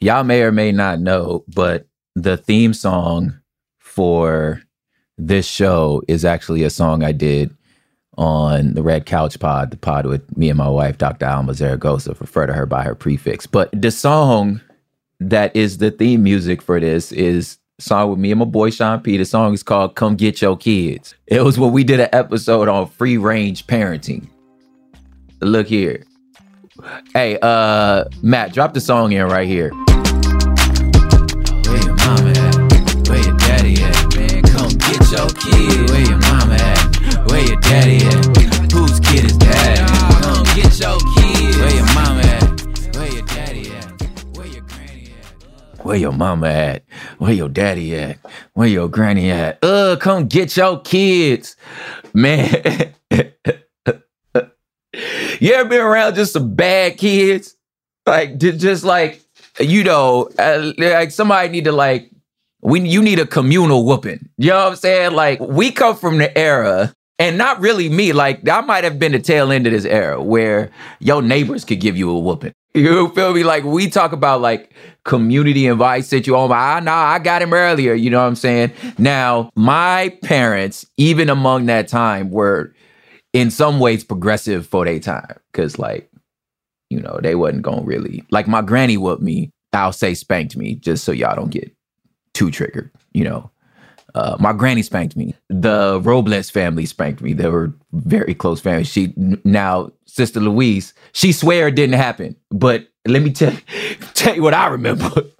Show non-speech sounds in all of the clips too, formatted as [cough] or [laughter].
Y'all may or may not know, but the theme song for this show is actually a song I did on the Red Couch Pod, the pod with me and my wife, Dr. Alma Zaragoza, refer to her by her prefix. But the song that is the theme music for this is song with me and my boy Sean P. The song is called Come Get Your Kids. It was when we did an episode on free range parenting. Look here. Hey, uh, Matt, drop the song in right here. Where your mama at? Where your daddy at? Man, come get your kid. Where your mama at? Where your daddy at? Whose kid is that? Come get your kid. Where your mama at? Where your daddy at? Where your granny at? Where your mama at? Where your daddy at? Where your granny at? Uh, come get your kids. Man. You ever been around just some bad kids? Like, just like, you know, uh, like somebody need to like, we you need a communal whooping. You know what I'm saying? Like, we come from the era, and not really me. Like, I might have been the tail end of this era where your neighbors could give you a whooping. You feel me? Like, we talk about like community and vice situation. Ah, nah, I got him earlier. You know what I'm saying? Now, my parents, even among that time, were in some ways progressive for their time because like you know they wasn't gonna really like my granny whooped me i'll say spanked me just so y'all don't get too triggered you know? Uh, my granny spanked me. The robles family spanked me. They were very close family. She now sister louise she swear it didn't happen but let me tell, [laughs] tell you what i remember. [laughs]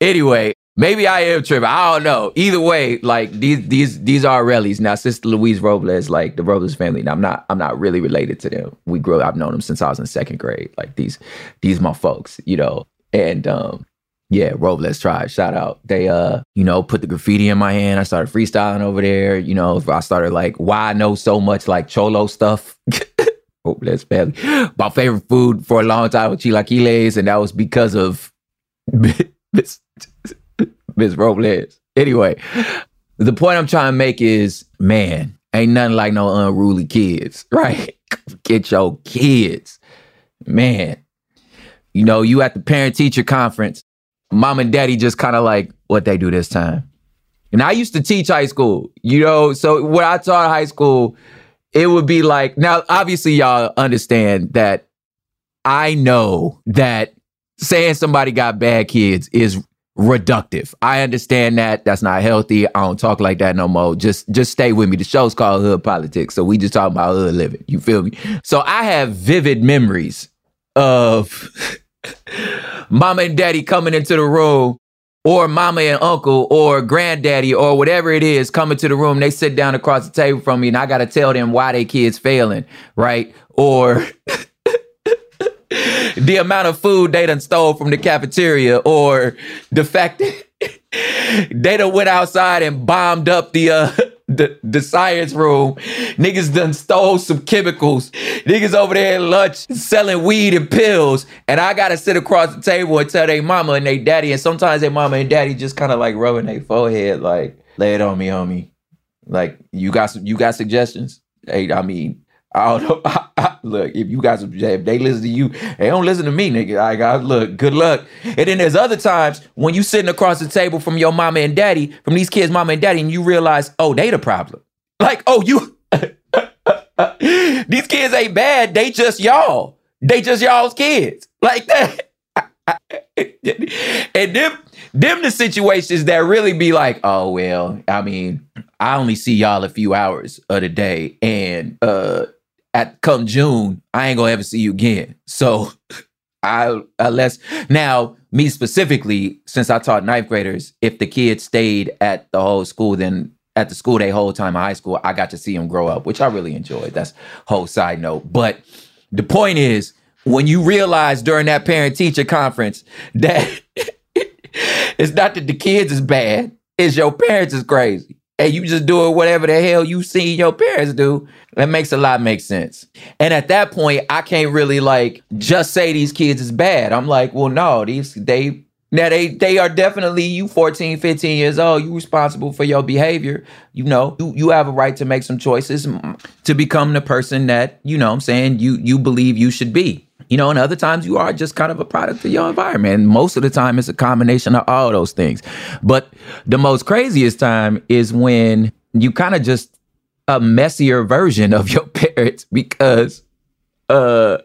Anyway, maybe I am tripping. I don't know. Either way, like these these these are Rellies. Now, Sister Louise Robles, like the Robles family. Now, I'm not I'm not really related to them. We grew up. I've known them since I was in second grade. Like these these my folks, you know. And um, yeah, Robles tribe. Shout out. They uh, you know, put the graffiti in my hand. I started freestyling over there. You know, I started like why I know so much like cholo stuff. [laughs] Robles family. My favorite food for a long time was chilaquiles, and that was because of [laughs] Miss Robles. Anyway, the point I'm trying to make is, man, ain't nothing like no unruly kids, [laughs] right? Get your kids, man. You know, you at the parent teacher conference, mom and daddy just kind of like what they do this time. And I used to teach high school, you know, so when I taught high school, it would be like, now obviously y'all understand that I know that saying somebody got bad kids is reductive. I understand that. That's not healthy. I don't talk like that no more. Just just stay with me. The show's called Hood Politics. So we just talking about hood living. You feel me? So I have vivid memories of [laughs] mama and daddy coming into the room or mama and uncle or granddaddy or whatever it is coming to the room. They sit down across the table from me and I got to tell them why they kids failing, right? Or [laughs] the amount of food they done stole from the cafeteria or the fact that [laughs] they done went outside and bombed up the uh [laughs] the, the science room. Niggas done stole some chemicals. Niggas over there at lunch selling weed and pills. And I gotta sit across the table and tell their mama and their daddy. And sometimes their mama and daddy just kind of like rubbing their forehead, like, lay it on me, homie. Like, you got some, you got suggestions? Hey, I mean, I don't know. [laughs] look, if you guys, if they listen to you, they don't listen to me, nigga. I got look, good luck. And then there's other times when you sitting across the table from your mama and daddy, from these kids' mama and daddy, and you realize, oh, they the problem. Like, oh, you, [laughs] these kids ain't bad. They just y'all. They just y'all's kids. Like that. [laughs] and them, them the situations that really be like, oh well, I mean, I only see y'all a few hours of the day, and uh at come June, I ain't gonna ever see you again. So [laughs] I unless now me specifically, since I taught ninth graders, if the kids stayed at the whole school, then at the school they whole time high school, I got to see them grow up, which I really enjoyed. That's whole side note. But the point is, when you realize during that parent teacher conference that [laughs] it's not that the kids is bad, it's your parents is crazy and you just doing whatever the hell you seen your parents do, that makes a lot make sense. And at that point, I can't really like just say these kids is bad. I'm like, well, no, these they now they they are definitely you 14, 15 years old, you responsible for your behavior. You know, you, you have a right to make some choices to become the person that, you know I'm saying, you you believe you should be. You know, and other times you are just kind of a product of your environment. And most of the time it's a combination of all those things. But the most craziest time is when you kind of just a messier version of your [laughs] parents because uh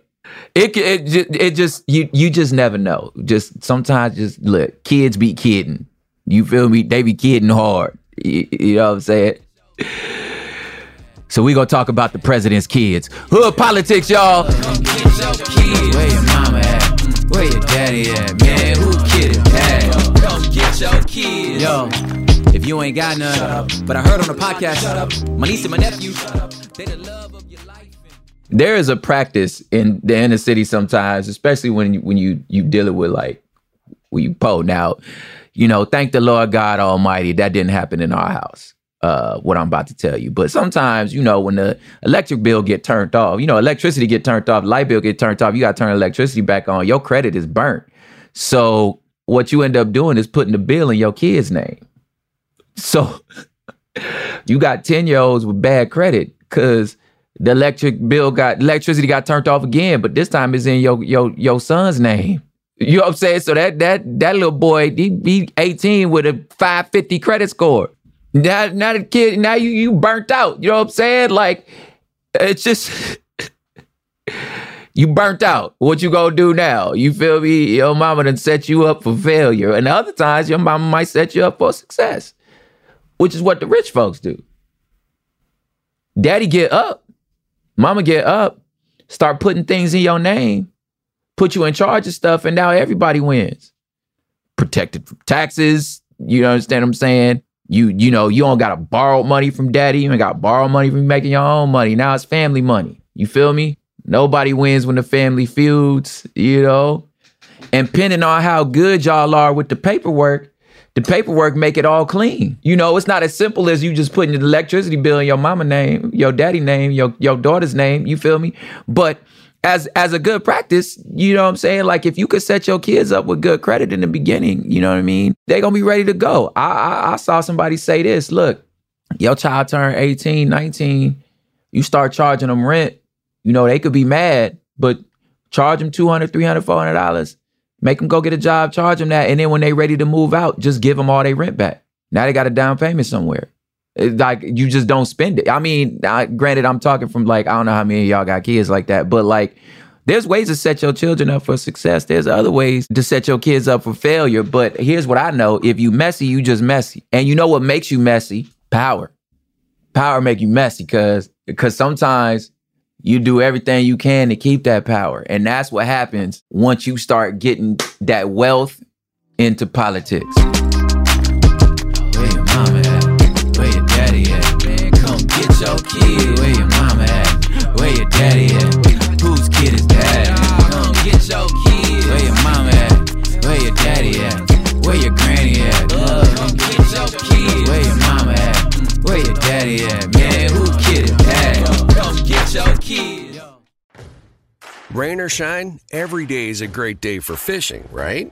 it it it just you you just never know. Just sometimes just look, kids be kidding. You feel me? They be kidding hard. You, you know what I'm saying? So we gonna talk about the president's kids. Hood politics, y'all. Where your mama at? Where your daddy at? Man, who kid is that? Come get your kids. Yo, if you ain't got none, but I heard on the podcast, my niece and my nephew, they the love of your life. There is a practice in the inner city sometimes, especially when you, when you you dealing with like when you pull. Now, you know, thank the Lord God Almighty that didn't happen in our house uh, what I'm about to tell you. But sometimes, you know, when the electric bill get turned off, you know, electricity get turned off, light bill get turned off, you got to turn electricity back on. Your credit is burnt. So what you end up doing is putting the bill in your kid's name. So [laughs] you got 10 year olds with bad credit because the electric bill got electricity got turned off again, but this time it's in your your your son's name. You know what I'm saying? So that that that little boy, he, he 18 with a 550 credit score. Now, now the kid, now you you burnt out. You know what I'm saying? Like, it's just [laughs] you burnt out. What you gonna do now? You feel me? Your mama done set you up for failure, and other times your mama might set you up for success, which is what the rich folks do. Daddy get up, mama get up, start putting things in your name, put you in charge of stuff, and now everybody wins. Protected from taxes. You understand what I'm saying? You you know you don't gotta borrow money from daddy. You ain't got to borrow money from making your own money. Now it's family money. You feel me? Nobody wins when the family feuds. You know, and depending on how good y'all are with the paperwork, the paperwork make it all clean. You know, it's not as simple as you just putting the electricity bill in your mama name, your daddy name, your your daughter's name. You feel me? But as as a good practice, you know what I'm saying? Like if you could set your kids up with good credit in the beginning, you know what I mean? They're gonna be ready to go. I, I, I saw somebody say this. Look, your child turned 18, 19, you start charging them rent. You know, they could be mad, but charge them 200, 300, 400 dollars. Make them go get a job, charge them that, and then when they ready to move out, just give them all their rent back. Now they got a down payment somewhere. Like you just don't spend it. I mean, I, granted, I'm talking from like I don't know how many y'all got kids like that, but like there's ways to set your children up for success. There's other ways to set your kids up for failure. But here's what I know: if you messy, you just messy. And you know what makes you messy? Power. Power make you messy because because sometimes you do everything you can to keep that power, and that's what happens once you start getting that wealth into politics. your kid, where your mama at? Where your daddy at? Whose kid is that? Come get your kid. Where your mama at? Where your daddy at? Where your granny at? Come get your kid. Where your mama at? Where your daddy at? Man, who kid is that? Come get your kid. Rain or shine, every day is a great day for fishing, right?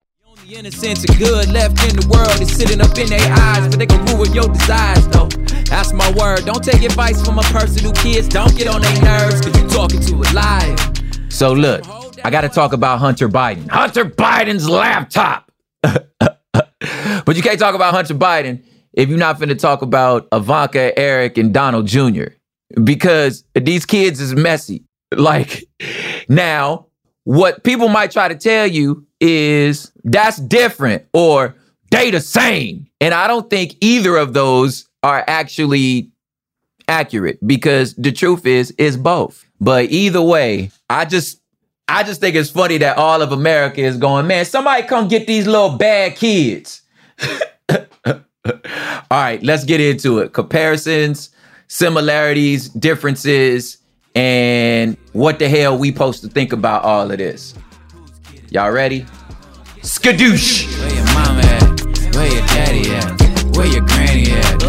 The innocence of good left in the world is sitting up in their eyes, but they can ruin your desires, though. That's my word. Don't take advice from a person who kids don't get on their nerves, cause you talking to a liar. So look, I got to talk about Hunter Biden. Hunter Biden's laptop. [laughs] but you can't talk about Hunter Biden if you're not finna talk about Ivanka, Eric, and Donald Jr. Because these kids is messy. [laughs] Like now, what people might try to tell you is that's different or they the same. And I don't think either of those are actually accurate because the truth is is both. But either way, I just I just think it's funny that all of America is going, man, somebody come get these little bad kids. [laughs] all right, let's get into it. Comparisons, similarities, differences, and what the hell we supposed to think about all of this. Y'all ready? Skadoosh! Where your mama at? Where your daddy at? Where your granny at?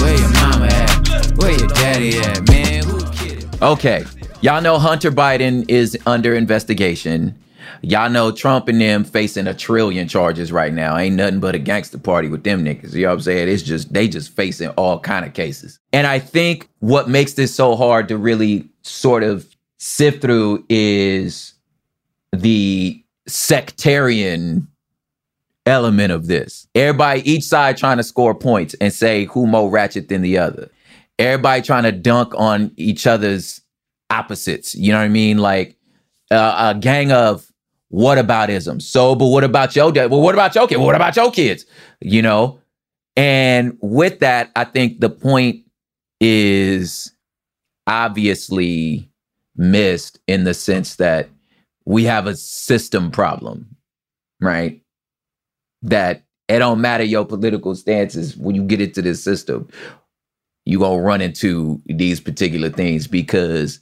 Where your mama at? Where your daddy at? Man, who kidding? Okay, y'all know Hunter Biden is under investigation. Y'all know Trump and them facing a trillion charges right now. Ain't nothing but a gangster party with them niggas. You know what I'm saying? It's just they just facing all kind of cases. And I think what makes this so hard to really sort of sift through is the sectarian element of this. Everybody, each side trying to score points and say who more ratchet than the other. Everybody trying to dunk on each other's opposites. You know what I mean? Like uh, a gang of whataboutism. So, but what about your dad? Well, what about your kid? Well, what about your kids? You know? And with that, I think the point is obviously missed in the sense that we have a system problem, right? That it don't matter your political stances when you get into this system, you gonna run into these particular things because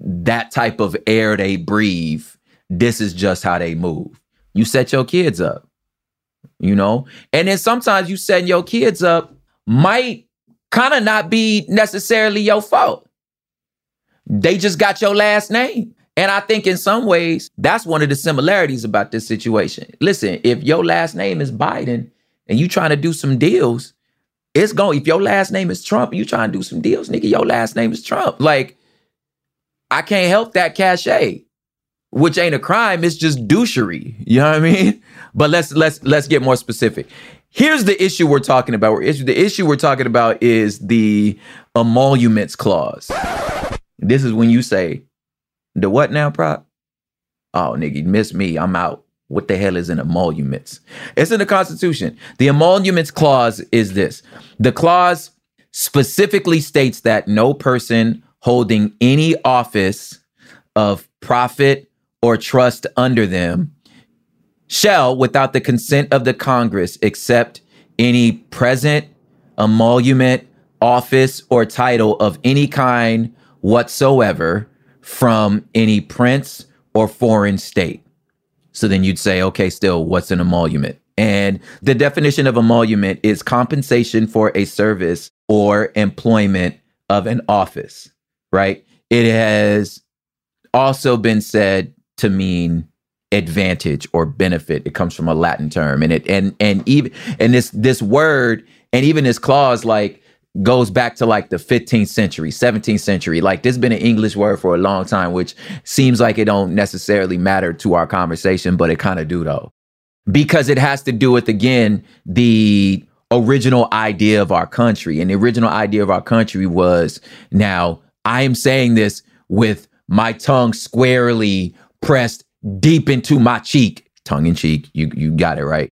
that type of air they breathe, this is just how they move. You set your kids up, you know? And then sometimes you setting your kids up might kind of not be necessarily your fault. They just got your last name. And I think in some ways, that's one of the similarities about this situation. Listen, if your last name is Biden and you trying to do some deals, it's going, if your last name is Trump, and you trying to do some deals, nigga, your last name is Trump. Like, I can't help that cachet. which ain't a crime, it's just douchery. You know what I mean? [laughs] But let's let's let's get more specific. Here's the issue we're talking about. The issue we're talking about is the emoluments clause. This is when you say, the what now, prop? Oh, nigga, you missed me. I'm out. What the hell is an emoluments? It's in the Constitution. The emoluments clause is this. The clause specifically states that no person holding any office of profit or trust under them shall, without the consent of the Congress, accept any present emolument, office, or title of any kind whatsoever from any prince or foreign state. So then you'd say, okay, still, what's an emolument? And the definition of emolument is compensation for a service or employment of an office, right? It has also been said to mean advantage or benefit. It comes from a Latin term, and it and and even and this this word and even this clause like goes back to like the 15th century, 17th century. Like this has been an English word for a long time, which seems like it don't necessarily matter to our conversation, but it kind of do though. Because it has to do with again the original idea of our country. And the original idea of our country was now I am saying this with my tongue squarely pressed deep into my cheek, tongue in cheek. You you got it right.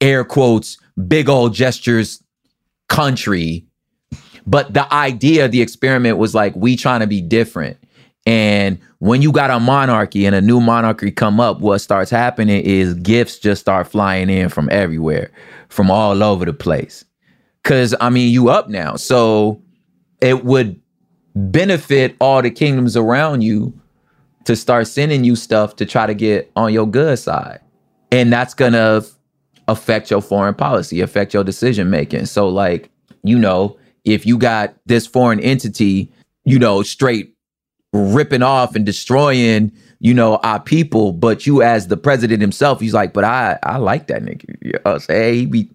Air quotes, big old gestures, country. But the idea, the experiment was like we trying to be different. And when you got a monarchy and a new monarchy come up, what starts happening is gifts just start flying in from everywhere, from all over the place. Cause I mean, you up now. So it would benefit all the kingdoms around you to start sending you stuff to try to get on your good side. And that's to affect your foreign policy, affect your decision making. So, like, you know, if you got this foreign entity, you know, straight ripping off and destroying, you know, our people, but you as the president himself, he's like, but I I like that nigga. You know, he be,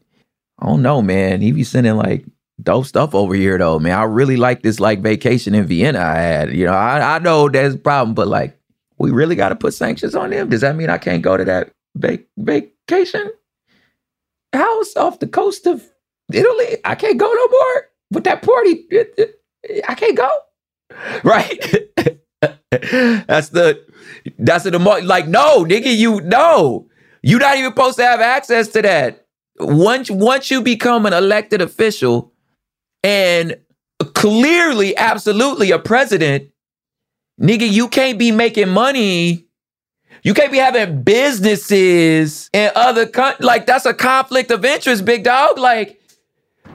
I don't know, man. He be sending like dope stuff over here though, man. I really like this like vacation in Vienna I had. You know, I, I know there's a problem, but like we really got to put sanctions on them. Does that mean I can't go to that va- vacation house off the coast of Italy? I can't go no more with that party. I can't go. Right? [laughs] that's the that's the like no nigga you no you're not even supposed to have access to that once once you become an elected official and clearly absolutely a president Nigga, you can't be making money. You can't be having businesses in other countries. Like, that's a conflict of interest, big dog. Like,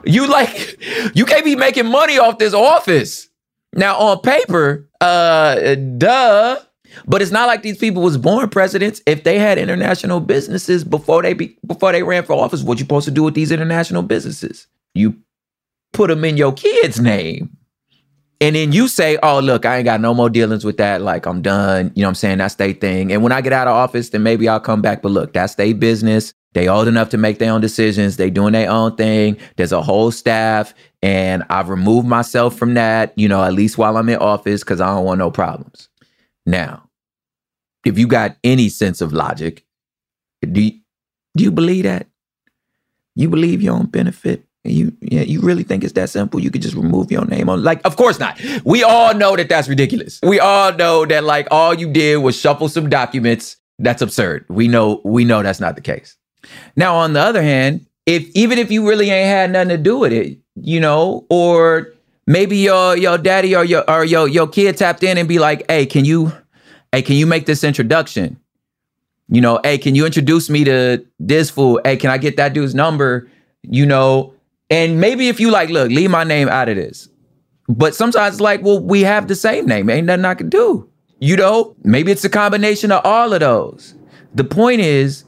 you like, you can't be making money off this office. Now, on paper, uh, duh. But it's not like these people was born presidents. If they had international businesses before they be before they ran for office, what you supposed to do with these international businesses? You put them in your kid's name. And then you say, oh, look, I ain't got no more dealings with that. Like, I'm done. You know what I'm saying? That's their thing. And when I get out of office, then maybe I'll come back. But look, that's their business. They old enough to make their own decisions. They doing their own thing. There's a whole staff. And I've removed myself from that, you know, at least while I'm in office, because I don't want no problems. Now, if you got any sense of logic, do you, do you believe that? You believe your own benefit? You yeah, you really think it's that simple? You could just remove your name on like of course not. We all know that that's ridiculous. We all know that like all you did was shuffle some documents. That's absurd. We know we know that's not the case. Now on the other hand, if even if you really ain't had nothing to do with it, you know, or maybe your your daddy or your or your your kid tapped in and be like, "Hey, can you hey, can you make this introduction?" You know, "Hey, can you introduce me to this fool? Hey, can I get that dude's number?" You know, and maybe if you like, look, leave my name out of this. But sometimes it's like, well, we have the same name. Ain't nothing I can do. You know, maybe it's a combination of all of those. The point is,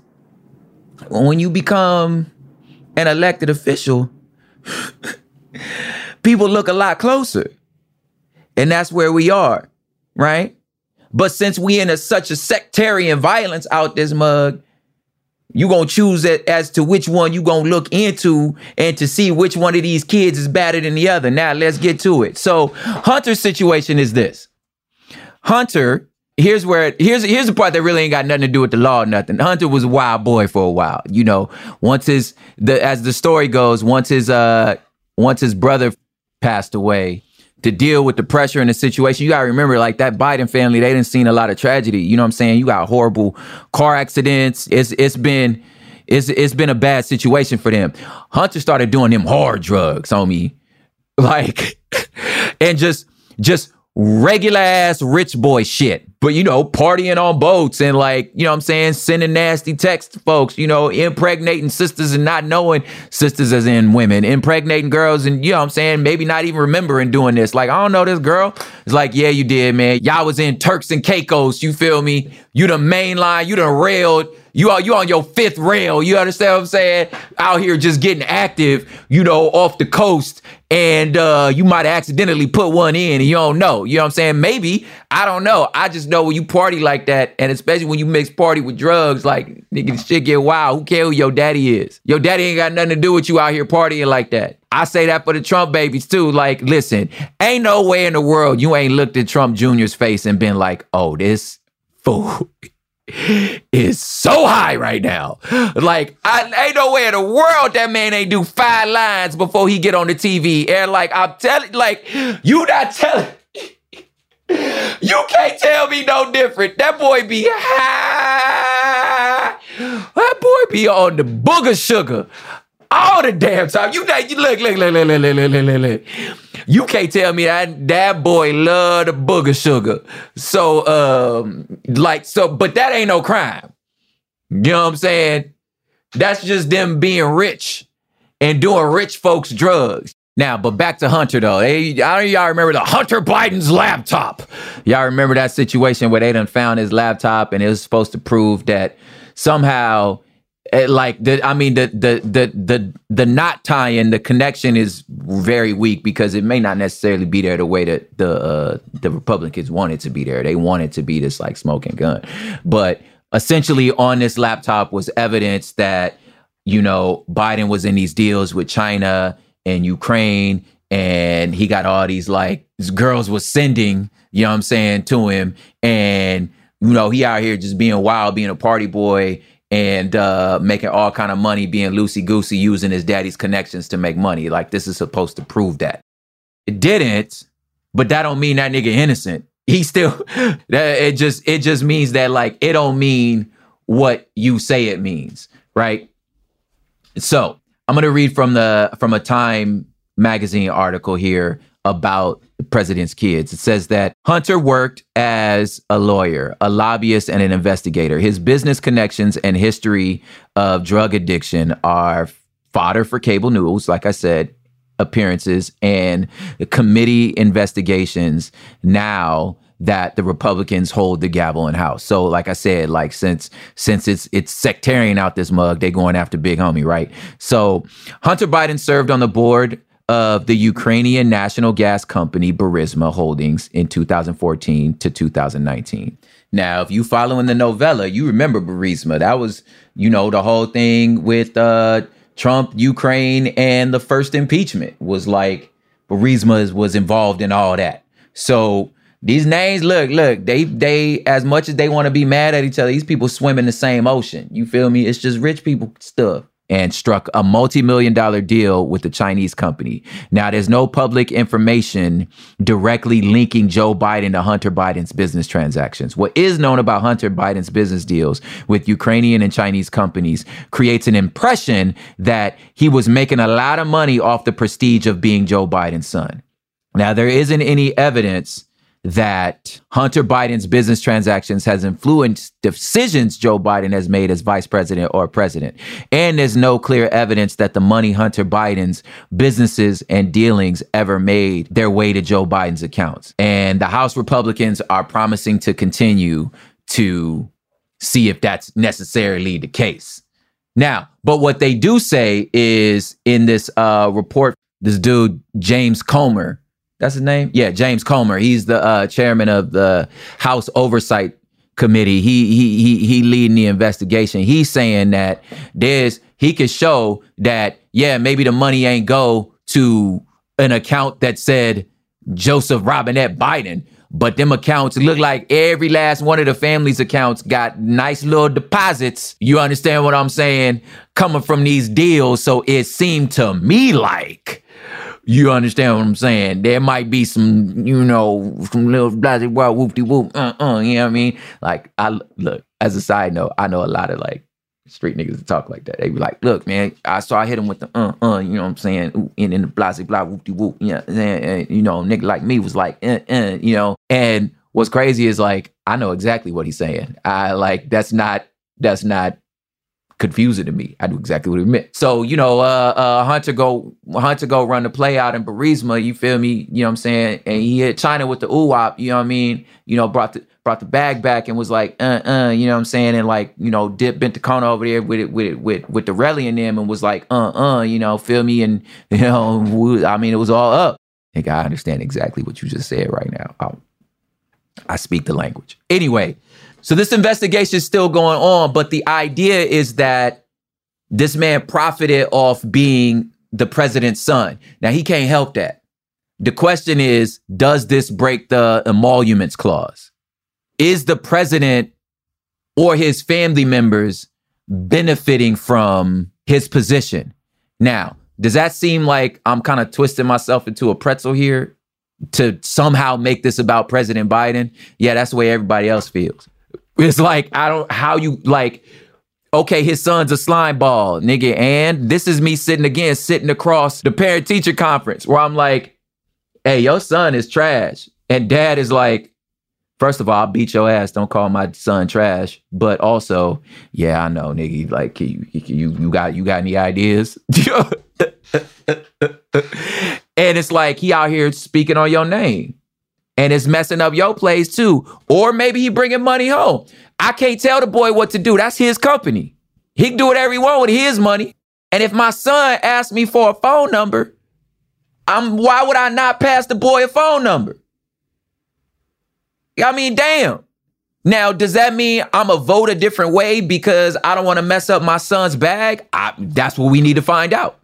when you become an elected official, [laughs] people look a lot closer. And that's where we are, right? But since we in a, such a sectarian violence out this mug, you gonna choose it as to which one you gonna look into and to see which one of these kids is better than the other. Now let's get to it. So Hunter's situation is this. Hunter here's where here's here's the part that really ain't got nothing to do with the law or nothing. Hunter was a wild boy for a while. You know, once his the as the story goes, once his uh once his brother passed away, to deal with the pressure and the situation. You gotta remember, like that Biden family, they didn't seen a lot of tragedy. You know what I'm saying? You got horrible car accidents. It's it's been it's it's been a bad situation for them. Hunter started doing them hard drugs on me. [laughs] Like [laughs] and just just regular ass rich boy shit. But you know, partying on boats and like, you know what I'm saying, sending nasty texts folks, you know, impregnating sisters and not knowing sisters as in women, impregnating girls and you know I'm saying, maybe not even remembering doing this. Like, I don't know this girl. It's like, yeah, you did, man. Y'all was in Turks and Caicos, you feel me? You the main line, you done railed you are you on your fifth rail. You understand what I'm saying? Out here just getting active, you know, off the coast, and uh, you might accidentally put one in, and you don't know. You know what I'm saying? Maybe I don't know. I just know when you party like that, and especially when you mix party with drugs, like nigga, shit get wild. Who care who your daddy is? Your daddy ain't got nothing to do with you out here partying like that. I say that for the Trump babies too. Like, listen, ain't no way in the world you ain't looked at Trump Jr.'s face and been like, oh, this fool [laughs] is so high right now. Like, I ain't no way in the world that man ain't do five lines before he get on the TV. And like, I'm telling, like, you not telling. [laughs] You can't tell me no different. That boy be high. That boy be on the booger sugar all the damn time. You, you look, look, look, look, look, look, look, look, look. You can't tell me that that boy love the booger sugar. So, um, like, so, but that ain't no crime. You know what I'm saying? That's just them being rich and doing rich folks drugs. Now, but back to Hunter though. Hey, I don't y'all remember the Hunter Biden's laptop. Y'all remember that situation where they done found his laptop and it was supposed to prove that somehow it, like the I mean the the the the the knot tie-in, the connection is very weak because it may not necessarily be there the way that the uh, the Republicans want it to be there. They want it to be this like smoking gun, but essentially on this laptop was evidence that you know Biden was in these deals with China and Ukraine, and he got all these like girls was sending, you know what I'm saying, to him, and you know he out here just being wild, being a party boy and uh, making all kind of money, being loosey goosey, using his daddy's connections to make money. Like this is supposed to prove that. It didn't, but that don't mean that nigga innocent. He still [laughs] that it just it just means that like it don't mean what you say it means, right? So I'm gonna read from the from a Time magazine article here about the president's kids. It says that Hunter worked as a lawyer, a lobbyist, and an investigator. His business connections and history of drug addiction are fodder for cable news, like I said, appearances and committee investigations now that the Republicans hold the gavel in house. So like I said, like since since it's it's sectarian out this mug, they going after big homie, right? So Hunter Biden served on the board of the Ukrainian national gas company Burisma Holdings in 2014 to 2019. Now, if you following the novella, you remember Burisma. That was, you know, the whole thing with uh, Trump, Ukraine, and the first impeachment was like Burisma was involved in all that. So these names, look, look, they they as much as they want to be mad at each other, these people swim in the same ocean. You feel me? It's just rich people stuff and struck a multi-million dollar deal with the Chinese company. Now, there's no public information directly linking Joe Biden to Hunter Biden's business transactions. What is known about Hunter Biden's business deals with Ukrainian and Chinese companies creates an impression that he was making a lot of money off the prestige of being Joe Biden's son. Now, there isn't any evidence that Hunter Biden's business transactions has influenced decisions Joe Biden has made as vice president or president. And there's no clear evidence that the money Hunter Biden's businesses and dealings ever made their way to Joe Biden's accounts. And the House Republicans are promising to continue to see if that's necessarily the case. Now, but what they do say is in this uh, report, this dude, James Comer, that's his name? Yeah, James Comer. He's the uh, chairman of the House Oversight Committee. He he he he leading the investigation. He's saying that there's he could show that yeah maybe the money ain't go to an account that said Joseph Robinette Biden, but them accounts look like every last one of the family's accounts got nice little deposits. You understand what I'm saying? Coming from these deals. So it seemed to me like you understand what I'm saying? There might be some, you know, some little blasted wild whoop de whoop, uh uh, you know what I mean? Like, I look, as a side note, I know a lot of like street niggas that talk like that. They be like, look, man, I saw I hit him with the uh uh, you know what I'm saying? Ooh, and then the blasted blah whoop de whoop, yeah, and, and, you know, nigga like me was like, uh uh, you know, and what's crazy is like, I know exactly what he's saying. I like, that's not, that's not confusing to me. I knew exactly what it meant. So, you know, uh, uh, Hunter go Hunter go run the play out in Burisma, you feel me? You know what I'm saying? And he hit China with the ooh you know what I mean? You know, brought the brought the bag back and was like, uh uh, you know what I'm saying? And like, you know, dip bent the corner over there with it with it with with the rally in them and was like, uh uh, you know, feel me? And [laughs] you know, I mean, it was all up. Think I understand exactly what you just said right now. I, I speak the language. Anyway, so this investigation is still going on, but the idea is that this man profited off being the president's son. Now he can't help that. The question is, does this break the emoluments clause? Is the president or his family members benefiting from his position? Now, does that seem like I'm kind of twisting myself into a pretzel here to somehow make this about President Biden? Yeah, that's the way everybody else feels. It's like I don't how you like. Okay, his son's a slime ball, nigga, and this is me sitting again, sitting across the parent teacher conference where I'm like, "Hey, your son is trash," and dad is like, First of all, I'll beat your ass. Don't call my son trash. But also, yeah, I know, nigga. Like, you, you, you got, you got any ideas? [laughs] and it's like he out here speaking on your name and it's messing up your plays too. Or maybe he bringing money home. I can't tell the boy what to do. That's his company. He can do whatever he want with his money. And if my son asks me for a phone number, I'm why would I not pass the boy a phone number? I mean, damn. Now, does that mean I'm a vote a different way because I don't want to mess up my son's bag? I, that's what we need to find out.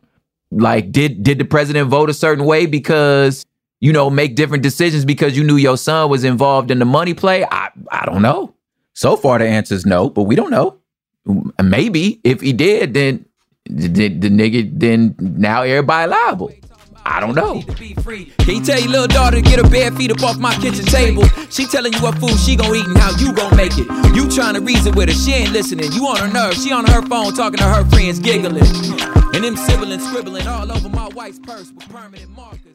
Like, did did the president vote a certain way because you know, make different decisions because you knew your son was involved in the money play? I, I don't know. So far, the answer is no, but we don't know. Mm, maybe if he did, then the, the nigga, then now everybody liable. I don't know. Can you tell your little daughter to get her bare feet up off my kitchen table? She telling you what food she gon' eat and how you gon' make it. You trying to reason with her, she ain't listening. You on her nerves, she on her phone talking to her friends, giggling. And them siblings scribbling all over my wife's purse with permanent markers.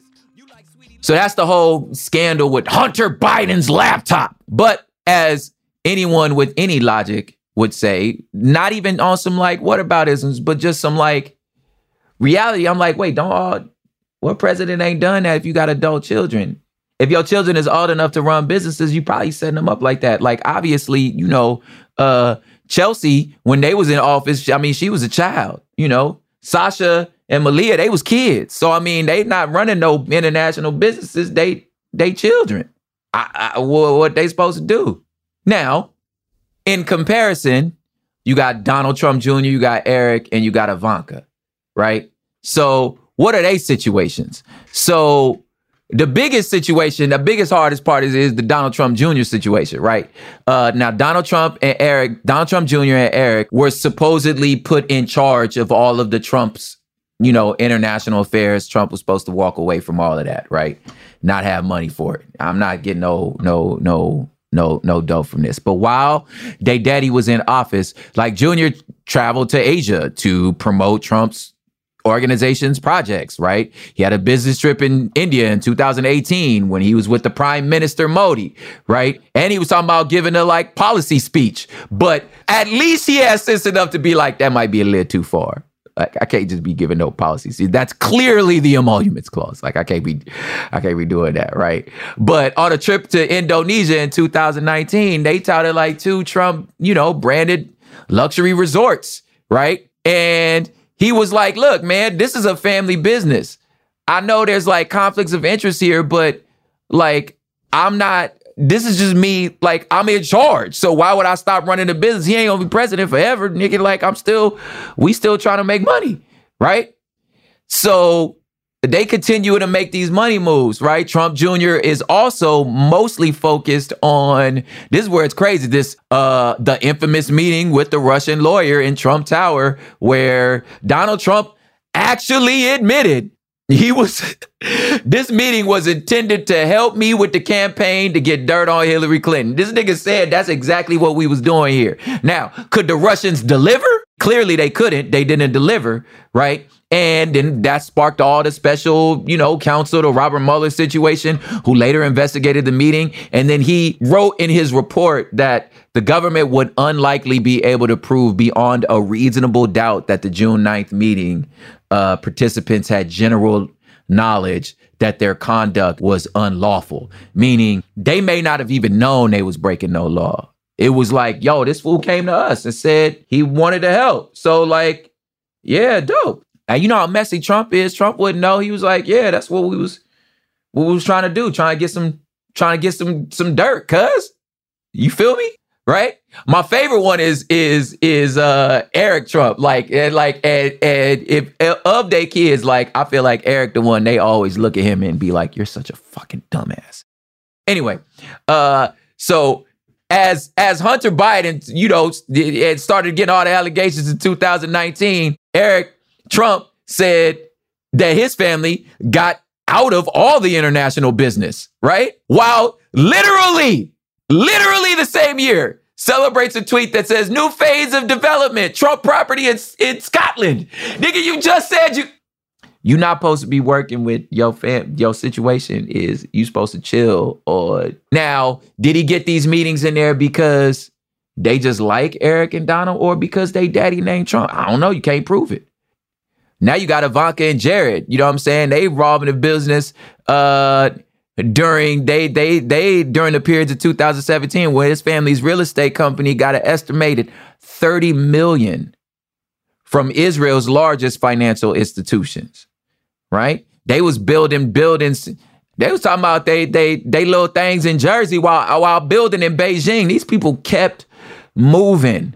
So that's the whole scandal with Hunter Biden's laptop. But as anyone with any logic would say, not even on some like what whataboutisms, but just some like reality. I'm like, wait, don't all what president ain't done that if you got adult children? If your children is old enough to run businesses, you probably setting them up like that. Like obviously, you know, uh Chelsea, when they was in office, I mean, she was a child, you know. Sasha and Malia, they was kids. So I mean, they not running no international businesses. They they children. I, I, what they supposed to do? Now, in comparison, you got Donald Trump Jr., you got Eric, and you got Ivanka, right? So what are they situations? So the biggest situation, the biggest hardest part is, is the Donald Trump Jr. situation, right? Uh, now, Donald Trump and Eric, Donald Trump Jr. and Eric were supposedly put in charge of all of the Trump's you know, international affairs, Trump was supposed to walk away from all of that, right? Not have money for it. I'm not getting no, no, no, no, no dough from this. But while they daddy was in office, like Junior traveled to Asia to promote Trump's organization's projects, right? He had a business trip in India in 2018 when he was with the Prime Minister Modi, right? And he was talking about giving a like policy speech. But at least he has sense enough to be like, that might be a little too far. Like I can't just be giving no policies. That's clearly the emoluments clause. Like I can't be, I can't be doing that, right? But on a trip to Indonesia in 2019, they touted like two Trump, you know, branded luxury resorts, right? And he was like, "Look, man, this is a family business. I know there's like conflicts of interest here, but like I'm not this is just me, like, I'm in charge. So why would I stop running the business? He ain't gonna be president forever, nigga. Like, I'm still, we still trying to make money, right? So they continue to make these money moves, right? Trump Jr. is also mostly focused on this is where it's crazy. This uh the infamous meeting with the Russian lawyer in Trump Tower, where Donald Trump actually admitted he was [laughs] this meeting was intended to help me with the campaign to get dirt on Hillary Clinton. This nigga said that's exactly what we was doing here. Now, could the Russians deliver? Clearly they couldn't. They didn't deliver, right? And then that sparked all the special, you know, counsel to Robert Mueller situation, who later investigated the meeting. And then he wrote in his report that the government would unlikely be able to prove beyond a reasonable doubt that the June 9th meeting uh, participants had general knowledge that their conduct was unlawful, meaning they may not have even known they was breaking no law. It was like, yo, this fool came to us and said he wanted to help. So like, yeah, dope. And you know how messy Trump is. Trump wouldn't know. He was like, yeah, that's what we was what we was trying to do, trying to get some trying to get some some dirt, cuz. You feel me? Right? My favorite one is is is uh Eric Trump. Like and like and and if of their kids, like I feel like Eric the one they always look at him and be like, You're such a fucking dumbass. Anyway, uh so as as Hunter Biden, you know, it started getting all the allegations in 2019, Eric Trump said that his family got out of all the international business, right? While literally, literally the same year, celebrates a tweet that says new phase of development, Trump property in, in Scotland. Nigga, you just said you you're not supposed to be working with your fam your situation is you supposed to chill or now did he get these meetings in there because they just like Eric and Donald or because they daddy named Trump? I don't know. You can't prove it. Now you got Ivanka and Jared. You know what I'm saying? They robbing the business uh during they they they during the periods of 2017 where his family's real estate company got an estimated 30 million from Israel's largest financial institutions. Right? They was building buildings. They was talking about they they they little things in Jersey while while building in Beijing. These people kept moving.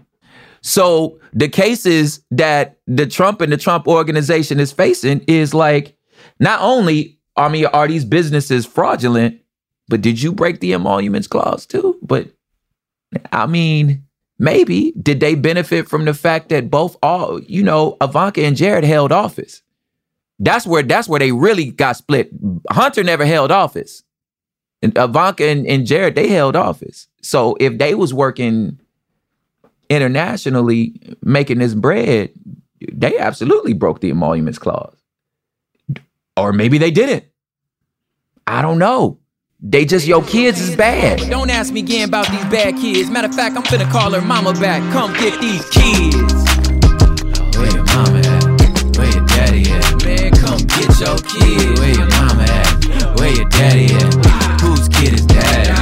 So the cases that the Trump and the Trump organization is facing is like not only I mean are these businesses fraudulent, but did you break the emoluments clause too? But I mean, maybe did they benefit from the fact that both all you know Ivanka and Jared held office? That's where that's where they really got split. Hunter never held office. And Ivanka and, and Jared, they held office. So if they was working internationally making this bread, they absolutely broke the emoluments clause. Or maybe they didn't. I don't know. They just, your kids is bad. Don't ask me again about these bad kids. Matter of fact, I'm finna call her mama back. Come get these kids. Where your mama at? Where your daddy at? Man, come get your kids. Where your mama at? Where your daddy at? Whose kid is that?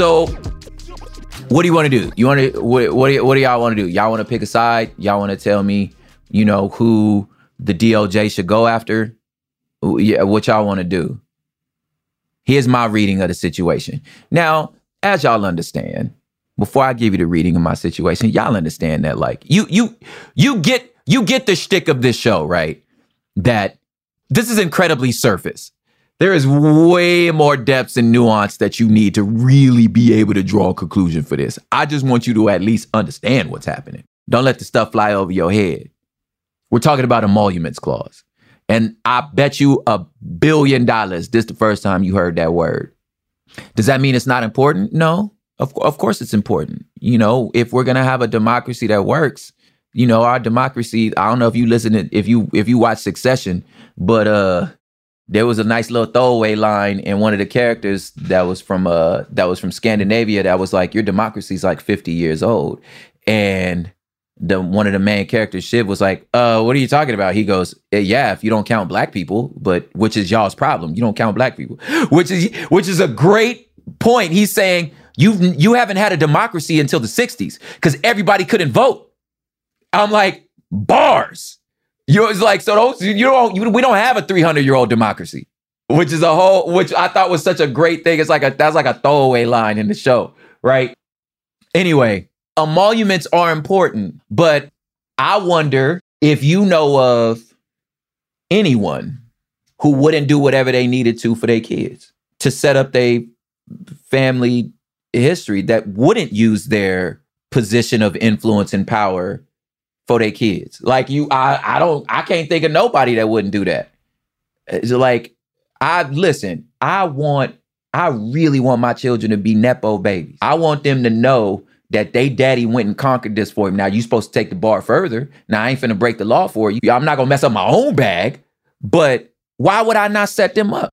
So, what do you want to do? You want to what? What do, what do y'all want to do? Y'all want to pick a side? Y'all want to tell me, you know, who the DOJ should go after? Yeah, what y'all want to do? Here's my reading of the situation. Now, as y'all understand, before I give you the reading of my situation, y'all understand that like you you you get you get the shtick of this show, right? That this is incredibly surface. There is way more depths and nuance that you need to really be able to draw a conclusion for this. I just want you to at least understand what's happening. Don't let the stuff fly over your head. We're talking about emoluments clause. And I bet you a billion dollars this the first time you heard that word. Does that mean it's not important? No. Of, of course it's important. You know, if we're gonna have a democracy that works, you know, our democracy, I don't know if you listen to, if you if you watch Succession, but uh there was a nice little throwaway line in one of the characters that was from uh that was from Scandinavia that was like your democracy's like 50 years old. And the one of the main characters Shiv was like uh what are you talking about? He goes "Eh, yeah if you don't count black people but which is y'all's problem. You don't count black people. [gasps] Which is which is a great point. He's saying "You've you haven't had a democracy until the 60s cuz everybody couldn't vote. I'm like bars you it's like so those you don't you, we don't have a 300 year old democracy, which is a whole which I thought was such a great thing. It's like a that's like a throwaway line in the show, right? Anyway, emoluments are important, but I wonder if you know of anyone who wouldn't do whatever they needed to for their kids to set up their family history that wouldn't use their position of influence and power for their kids. Like you, I, I don't, I can't think of nobody that wouldn't do that. It's like, I listen. I want, I really want my children to be nepo babies. I want them to know that they daddy went and conquered this for him. Now you supposed to take the bar further. Now I ain't finna break the law for you. I'm not gonna mess up my own bag. But why would I not set them up?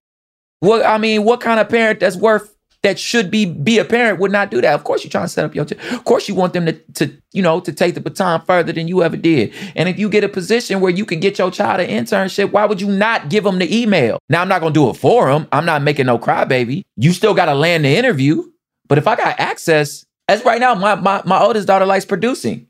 What I mean, what kind of parent that's worth that should be be a parent would not do that. Of course, you're trying to set up your. Ch- of course, you want them to to you know to take the baton further than you ever did. And if you get a position where you can get your child an internship, why would you not give them the email? Now, I'm not gonna do it for them. I'm not making no crybaby. You still got to land the interview. But if I got access, as right now, my my my oldest daughter likes producing.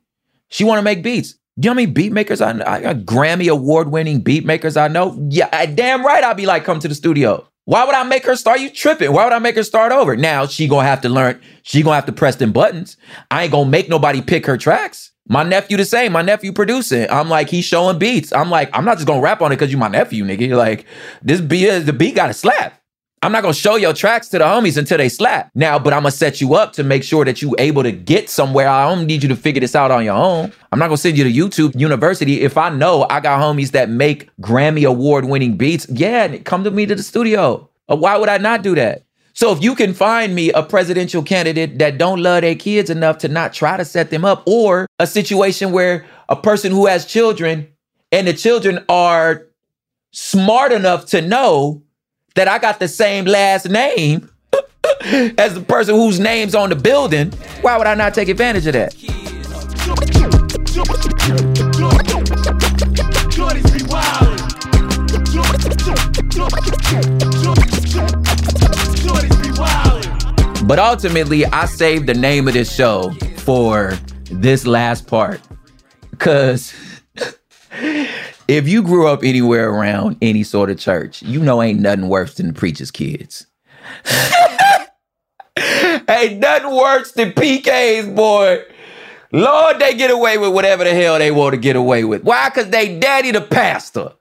She want to make beats. Do you know how many beat makers I? I got Grammy award winning beat makers I know. Yeah, damn right. I'll be like, come to the studio. Why would I make her start? You tripping? Why would I make her start over? Now she gonna have to learn. She gonna have to press them buttons. I ain't gonna make nobody pick her tracks. My nephew the same. My nephew producing. I'm like he's showing beats. I'm like I'm not just gonna rap on it because you my nephew, nigga. Like this beat, the beat got to slap. I'm not gonna show your tracks to the homies until they slap. Now, but I'm gonna set you up to make sure that you able to get somewhere. I don't need you to figure this out on your own. I'm not gonna send you to YouTube University if I know I got homies that make Grammy award winning beats. Yeah, come to me to the studio. Uh, Why would I not do that? So if you can find me a presidential candidate that don't love their kids enough to not try to set them up, or a situation where a person who has children and the children are smart enough to know that I got the same last name [laughs] as the person whose name's on the building, why would I not take advantage of that? But ultimately, I saved the name of this show for this last part. Because [laughs] if you grew up anywhere around any sort of church, you know ain't nothing worse than the preacher's kids. [laughs] ain't nothing worse than PKs, boy. Lord, they get away with whatever the hell they want to get away with. Why? Because they daddy the pastor.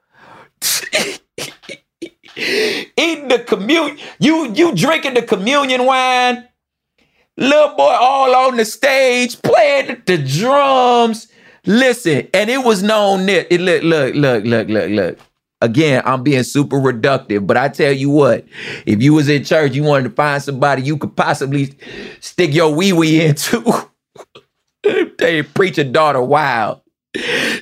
[laughs] Eating the communion, you you drinking the communion wine. Little boy all on the stage playing the drums. Listen, and it was known that it look, look, look, look, look, look. Again, I'm being super reductive, but I tell you what, if you was in church, you wanted to find somebody you could possibly stick your wee wee into. [laughs] they preacher daughter wild.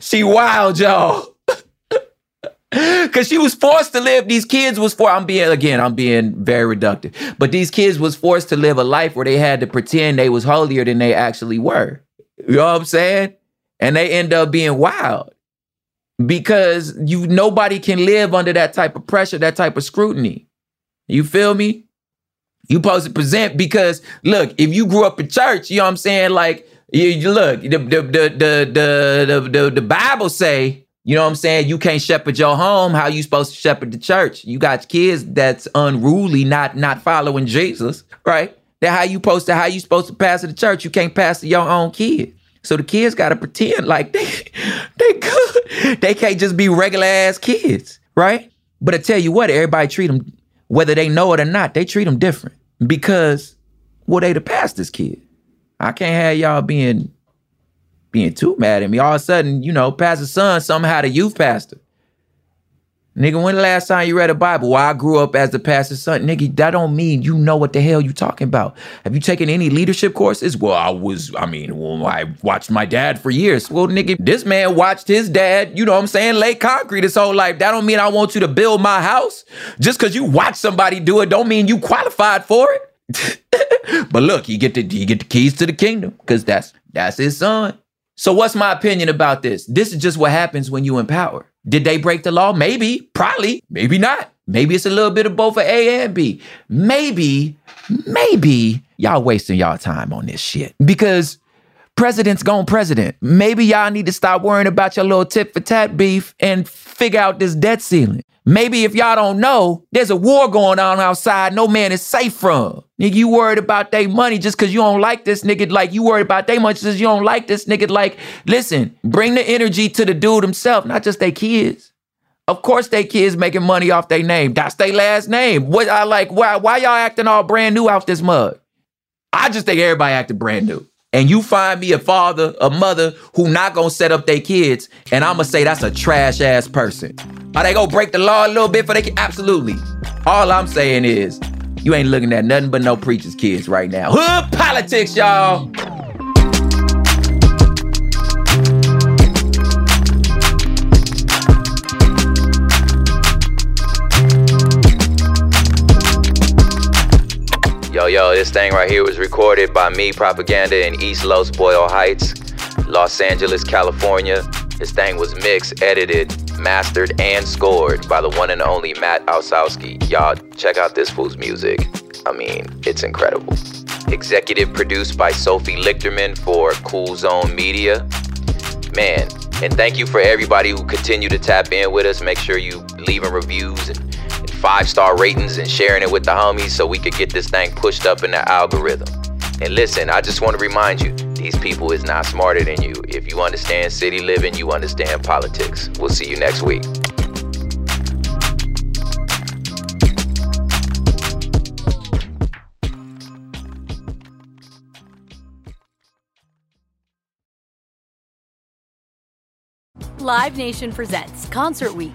She wild, y'all. [laughs] Cause she was forced to live. These kids was for. I'm being again. I'm being very reductive. But these kids was forced to live a life where they had to pretend they was holier than they actually were. You know what I'm saying? And they end up being wild because you nobody can live under that type of pressure, that type of scrutiny. You feel me? You supposed to present because look, if you grew up in church, you know what I'm saying? Like you, look, the the the the, the, the Bible say you know what I'm saying? You can't shepherd your home. How you supposed to shepherd the church? You got kids that's unruly, not not following Jesus, right? That how you supposed to how you supposed to pastor the church? You can't pastor your own kid. So the kids got to pretend like they [laughs] they good. They can't just be regular ass kids, right? But I tell you what, everybody treat them whether they know it or not. They treat them different because well, they the pastor's kid. I can't have y'all being being too mad at me. All of a sudden, you know, pastor's son somehow the youth pastor. Nigga, when the last time you read a Bible? Well, I grew up as the pastor's son. Nigga, that don't mean you know what the hell you talking about. Have you taken any leadership courses? Well, I was, I mean, well, I watched my dad for years. Well, nigga, this man watched his dad, you know what I'm saying, lay concrete his whole life. That don't mean I want you to build my house. Just because you watch somebody do it don't mean you qualified for it. [laughs] but look, you get the you get the keys to the kingdom because that's that's his son. So what's my opinion about this? This is just what happens when you empower. Did they break the law? Maybe, probably, maybe not. Maybe it's a little bit of both for A and B. Maybe, maybe y'all wasting y'all time on this shit because president's gone president. Maybe y'all need to stop worrying about your little tit for tat beef and figure out this debt ceiling. Maybe if y'all don't know, there's a war going on outside no man is safe from. Nigga, you worried about they money just because you don't like this nigga. Like, you worried about they money because you don't like this nigga. Like, listen, bring the energy to the dude himself, not just they kids. Of course, they kids making money off their name. That's their last name. What I like, why, why y'all acting all brand new out this mud? I just think everybody acting brand new and you find me a father, a mother who not gonna set up their kids, and I'ma say that's a trash ass person. Are they gonna break the law a little bit for they can? Absolutely. All I'm saying is, you ain't looking at nothing but no preacher's kids right now. Hood politics, y'all. Yo, this thing right here was recorded by me, Propaganda, in East Los Boyle Heights, Los Angeles, California. This thing was mixed, edited, mastered, and scored by the one and only Matt Osowski. Y'all, check out this fool's music. I mean, it's incredible. Executive produced by Sophie Lichterman for Cool Zone Media. Man, and thank you for everybody who continue to tap in with us. Make sure you leaving reviews and five star ratings and sharing it with the homies so we could get this thing pushed up in the algorithm. And listen, I just want to remind you these people is not smarter than you. If you understand city living, you understand politics. We'll see you next week. Live Nation presents Concert Week.